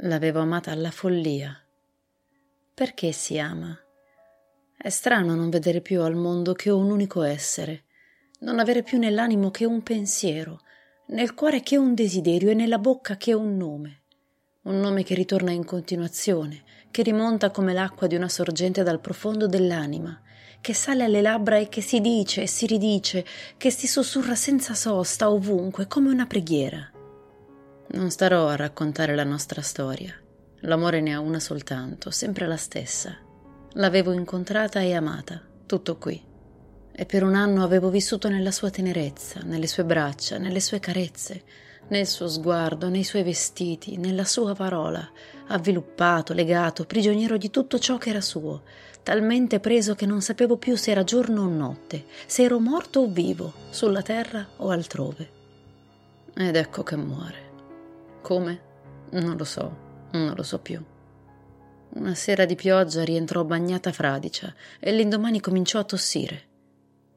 L'avevo amata alla follia. Perché si ama? È strano non vedere più al mondo che un unico essere, non avere più nell'animo che un pensiero, nel cuore che un desiderio e nella bocca che un nome. Un nome che ritorna in continuazione, che rimonta come l'acqua di una sorgente dal profondo dell'anima, che sale alle labbra e che si dice e si ridice, che si sussurra senza sosta ovunque come una preghiera. Non starò a raccontare la nostra storia. L'amore ne ha una soltanto, sempre la stessa. L'avevo incontrata e amata, tutto qui. E per un anno avevo vissuto nella sua tenerezza, nelle sue braccia, nelle sue carezze, nel suo sguardo, nei suoi vestiti, nella sua parola, avviluppato, legato, prigioniero di tutto ciò che era suo, talmente preso che non sapevo più se era giorno o notte, se ero morto o vivo, sulla terra o altrove. Ed ecco che muore. Come? Non lo so, non lo so più. Una sera di pioggia rientrò bagnata fradicia e l'indomani cominciò a tossire.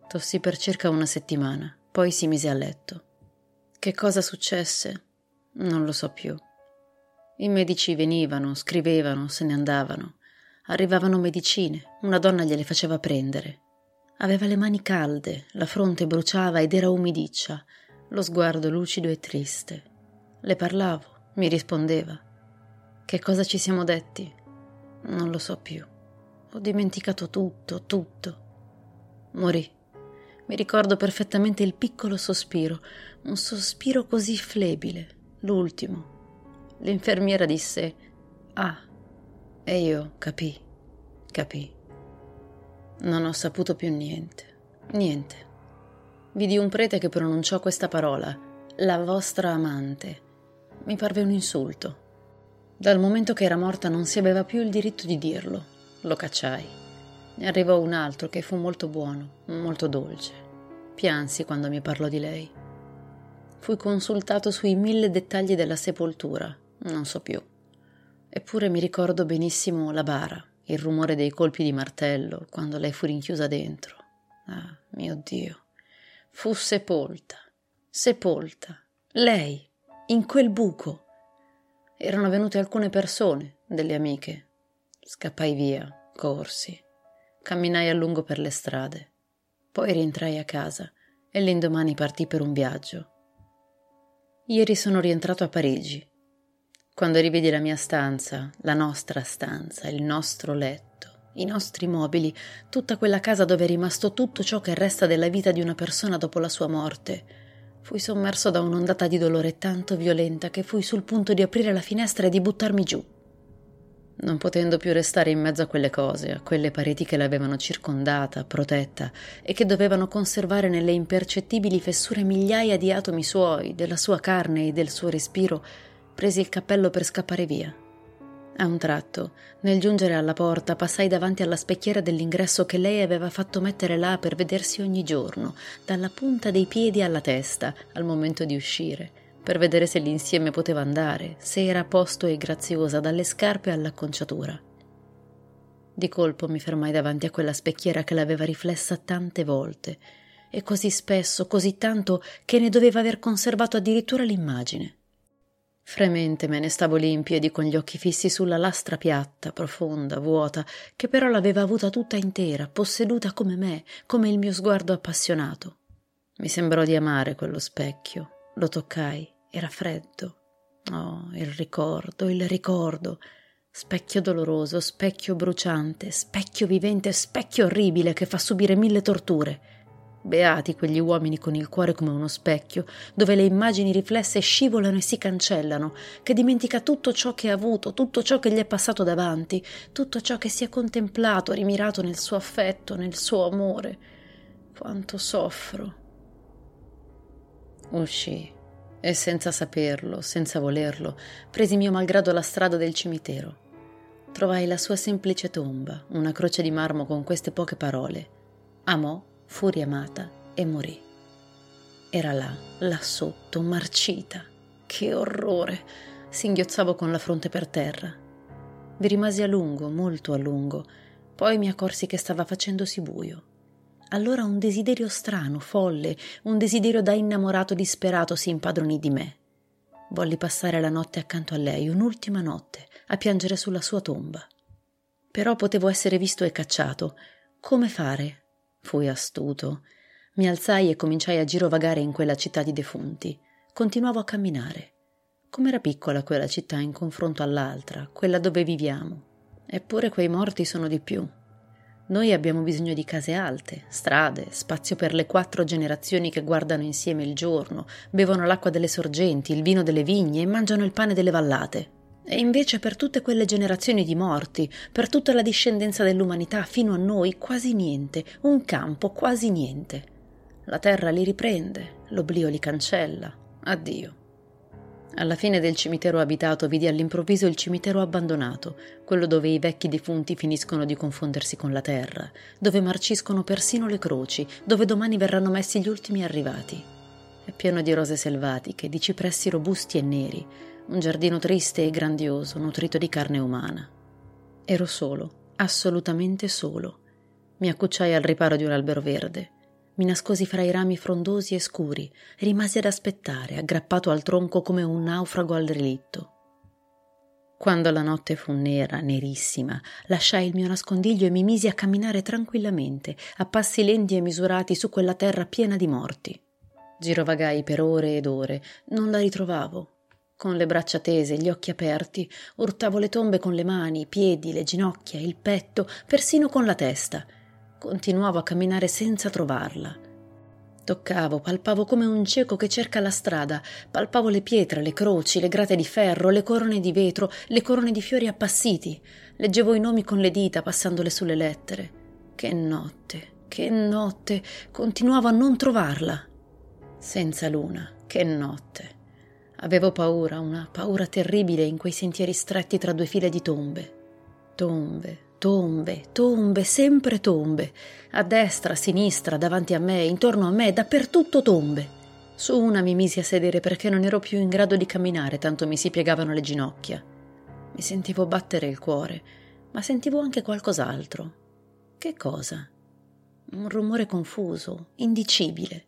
Tossì per circa una settimana, poi si mise a letto. Che cosa successe? Non lo so più. I medici venivano, scrivevano, se ne andavano. Arrivavano medicine, una donna gliele faceva prendere. Aveva le mani calde, la fronte bruciava ed era umidiccia, lo sguardo lucido e triste. Le parlavo, mi rispondeva. Che cosa ci siamo detti? Non lo so più. Ho dimenticato tutto, tutto. Morì. Mi ricordo perfettamente il piccolo sospiro, un sospiro così flebile, l'ultimo. L'infermiera disse Ah, e io capì, capì. Non ho saputo più niente, niente. Vidi un prete che pronunciò questa parola, la vostra amante mi parve un insulto. Dal momento che era morta non si aveva più il diritto di dirlo. Lo cacciai. Ne arrivò un altro che fu molto buono, molto dolce. Piansi quando mi parlò di lei. Fui consultato sui mille dettagli della sepoltura, non so più. Eppure mi ricordo benissimo la bara, il rumore dei colpi di martello quando lei fu rinchiusa dentro. Ah, mio Dio. Fu sepolta, sepolta. Lei, in quel buco. Erano venute alcune persone, delle amiche. Scappai via, corsi, camminai a lungo per le strade. Poi rientrai a casa e l'indomani partì per un viaggio. Ieri sono rientrato a Parigi. Quando rividi la mia stanza, la nostra stanza, il nostro letto, i nostri mobili, tutta quella casa dove è rimasto tutto ciò che resta della vita di una persona dopo la sua morte, Fui sommerso da un'ondata di dolore tanto violenta che fui sul punto di aprire la finestra e di buttarmi giù. Non potendo più restare in mezzo a quelle cose, a quelle pareti che l'avevano circondata, protetta e che dovevano conservare nelle impercettibili fessure migliaia di atomi suoi, della sua carne e del suo respiro, presi il cappello per scappare via. A un tratto, nel giungere alla porta, passai davanti alla specchiera dell'ingresso che lei aveva fatto mettere là per vedersi ogni giorno, dalla punta dei piedi alla testa, al momento di uscire, per vedere se l'insieme poteva andare, se era a posto e graziosa dalle scarpe all'acconciatura. Di colpo mi fermai davanti a quella specchiera che l'aveva riflessa tante volte, e così spesso, così tanto, che ne doveva aver conservato addirittura l'immagine. Fremente me ne stavo lì in piedi con gli occhi fissi sulla lastra piatta, profonda, vuota, che però l'aveva avuta tutta intera, posseduta come me, come il mio sguardo appassionato. Mi sembrò di amare quello specchio. Lo toccai, era freddo. Oh, il ricordo, il ricordo. Specchio doloroso, specchio bruciante, specchio vivente, specchio orribile che fa subire mille torture. Beati quegli uomini con il cuore come uno specchio, dove le immagini riflesse scivolano e si cancellano, che dimentica tutto ciò che ha avuto, tutto ciò che gli è passato davanti, tutto ciò che si è contemplato, rimirato nel suo affetto, nel suo amore. Quanto soffro. Uscì e senza saperlo, senza volerlo, presi mio malgrado la strada del cimitero. Trovai la sua semplice tomba, una croce di marmo con queste poche parole. Amò fu riamata e morì. Era là, là sotto, marcita. Che orrore! Singhiozzavo con la fronte per terra. Vi rimasi a lungo, molto a lungo. Poi mi accorsi che stava facendosi buio. Allora un desiderio strano, folle, un desiderio da innamorato disperato si impadronì di me. Volli passare la notte accanto a lei, un'ultima notte, a piangere sulla sua tomba. Però potevo essere visto e cacciato. Come fare? Fui astuto. Mi alzai e cominciai a girovagare in quella città di defunti. Continuavo a camminare. Com'era piccola quella città in confronto all'altra, quella dove viviamo. Eppure quei morti sono di più. Noi abbiamo bisogno di case alte, strade, spazio per le quattro generazioni che guardano insieme il giorno, bevono l'acqua delle sorgenti, il vino delle vigne e mangiano il pane delle vallate. E invece per tutte quelle generazioni di morti, per tutta la discendenza dell'umanità fino a noi, quasi niente, un campo, quasi niente. La terra li riprende, l'oblio li cancella. Addio. Alla fine del cimitero abitato vidi all'improvviso il cimitero abbandonato, quello dove i vecchi defunti finiscono di confondersi con la terra, dove marciscono persino le croci, dove domani verranno messi gli ultimi arrivati. È pieno di rose selvatiche, di cipressi robusti e neri, un giardino triste e grandioso, nutrito di carne umana. Ero solo, assolutamente solo. Mi accucciai al riparo di un albero verde. Mi nascosi fra i rami frondosi e scuri, rimasi ad aspettare, aggrappato al tronco come un naufrago al relitto. Quando la notte fu nera, nerissima, lasciai il mio nascondiglio e mi misi a camminare tranquillamente, a passi lenti e misurati su quella terra piena di morti. Girovagai per ore ed ore, non la ritrovavo. Con le braccia tese, gli occhi aperti, urtavo le tombe con le mani, i piedi, le ginocchia, il petto, persino con la testa. Continuavo a camminare senza trovarla. Toccavo, palpavo come un cieco che cerca la strada, palpavo le pietre, le croci, le grate di ferro, le corone di vetro, le corone di fiori appassiti. Leggevo i nomi con le dita, passandole sulle lettere. Che notte, che notte, continuavo a non trovarla. Senza luna, che notte. Avevo paura, una paura terribile in quei sentieri stretti tra due file di tombe. Tombe, tombe, tombe, sempre tombe. A destra, a sinistra, davanti a me, intorno a me, dappertutto tombe. Su una mi misi a sedere perché non ero più in grado di camminare, tanto mi si piegavano le ginocchia. Mi sentivo battere il cuore, ma sentivo anche qualcos'altro. Che cosa? Un rumore confuso, indicibile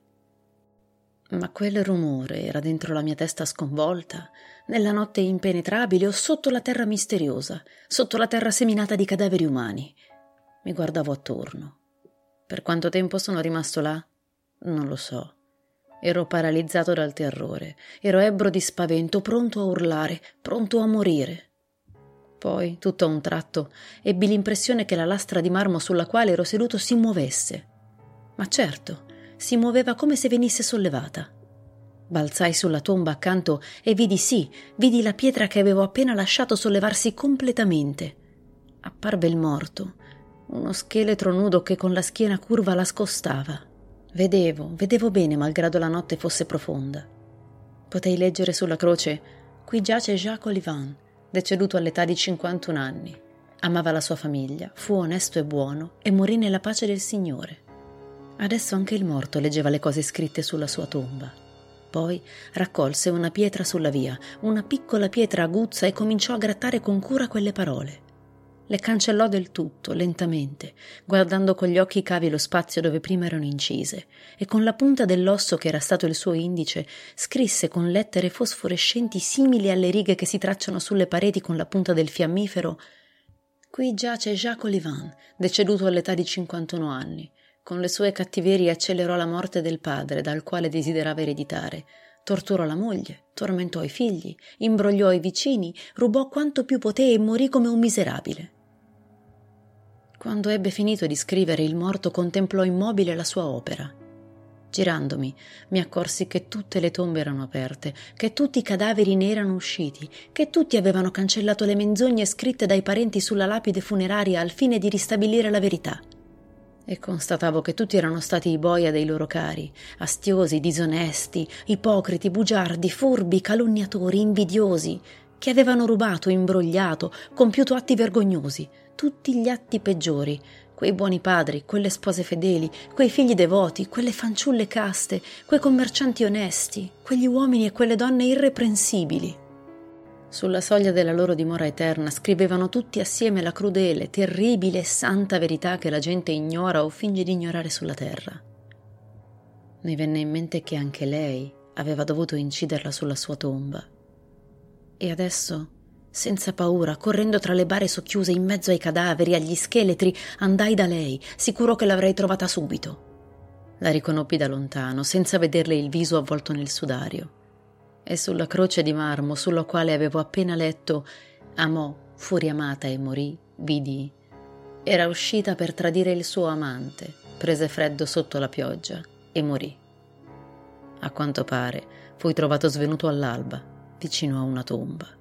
ma quel rumore era dentro la mia testa sconvolta, nella notte impenetrabile o sotto la terra misteriosa, sotto la terra seminata di cadaveri umani. Mi guardavo attorno. Per quanto tempo sono rimasto là? Non lo so. Ero paralizzato dal terrore, ero ebbro di spavento, pronto a urlare, pronto a morire. Poi, tutto a un tratto, ebbi l'impressione che la lastra di marmo sulla quale ero seduto si muovesse. Ma certo, si muoveva come se venisse sollevata. Balzai sulla tomba accanto e vidi sì, vidi la pietra che avevo appena lasciato sollevarsi completamente. Apparve il morto, uno scheletro nudo che con la schiena curva la scostava. Vedevo, vedevo bene, malgrado la notte fosse profonda. Potei leggere sulla croce: Qui giace Jacques Olivin, deceduto all'età di 51 anni. Amava la sua famiglia, fu onesto e buono e morì nella pace del Signore. Adesso anche il morto leggeva le cose scritte sulla sua tomba. Poi raccolse una pietra sulla via, una piccola pietra aguzza e cominciò a grattare con cura quelle parole. Le cancellò del tutto, lentamente, guardando con gli occhi cavi lo spazio dove prima erano incise, e con la punta dell'osso che era stato il suo indice, scrisse con lettere fosforescenti simili alle righe che si tracciano sulle pareti con la punta del fiammifero Qui giace Jacques Olivan, deceduto all'età di 51 anni. Con le sue cattiverie accelerò la morte del padre, dal quale desiderava ereditare. Torturò la moglie, tormentò i figli, imbrogliò i vicini, rubò quanto più poté e morì come un miserabile. Quando ebbe finito di scrivere, il morto contemplò immobile la sua opera. Girandomi, mi accorsi che tutte le tombe erano aperte, che tutti i cadaveri ne erano usciti, che tutti avevano cancellato le menzogne scritte dai parenti sulla lapide funeraria al fine di ristabilire la verità. E constatavo che tutti erano stati i boia dei loro cari, astiosi, disonesti, ipocriti, bugiardi, furbi, calunniatori, invidiosi, che avevano rubato, imbrogliato, compiuto atti vergognosi, tutti gli atti peggiori, quei buoni padri, quelle spose fedeli, quei figli devoti, quelle fanciulle caste, quei commercianti onesti, quegli uomini e quelle donne irreprensibili. Sulla soglia della loro dimora eterna scrivevano tutti assieme la crudele, terribile e santa verità che la gente ignora o finge di ignorare sulla terra. Mi venne in mente che anche lei aveva dovuto inciderla sulla sua tomba. E adesso senza paura, correndo tra le bare socchiuse in mezzo ai cadaveri, agli scheletri, andai da lei, sicuro che l'avrei trovata subito. La riconobbi da lontano, senza vederle il viso avvolto nel sudario. E sulla croce di marmo, sulla quale avevo appena letto Amò, fu riamata e morì, vidi. Era uscita per tradire il suo amante, prese freddo sotto la pioggia e morì. A quanto pare, fui trovato svenuto all'alba, vicino a una tomba.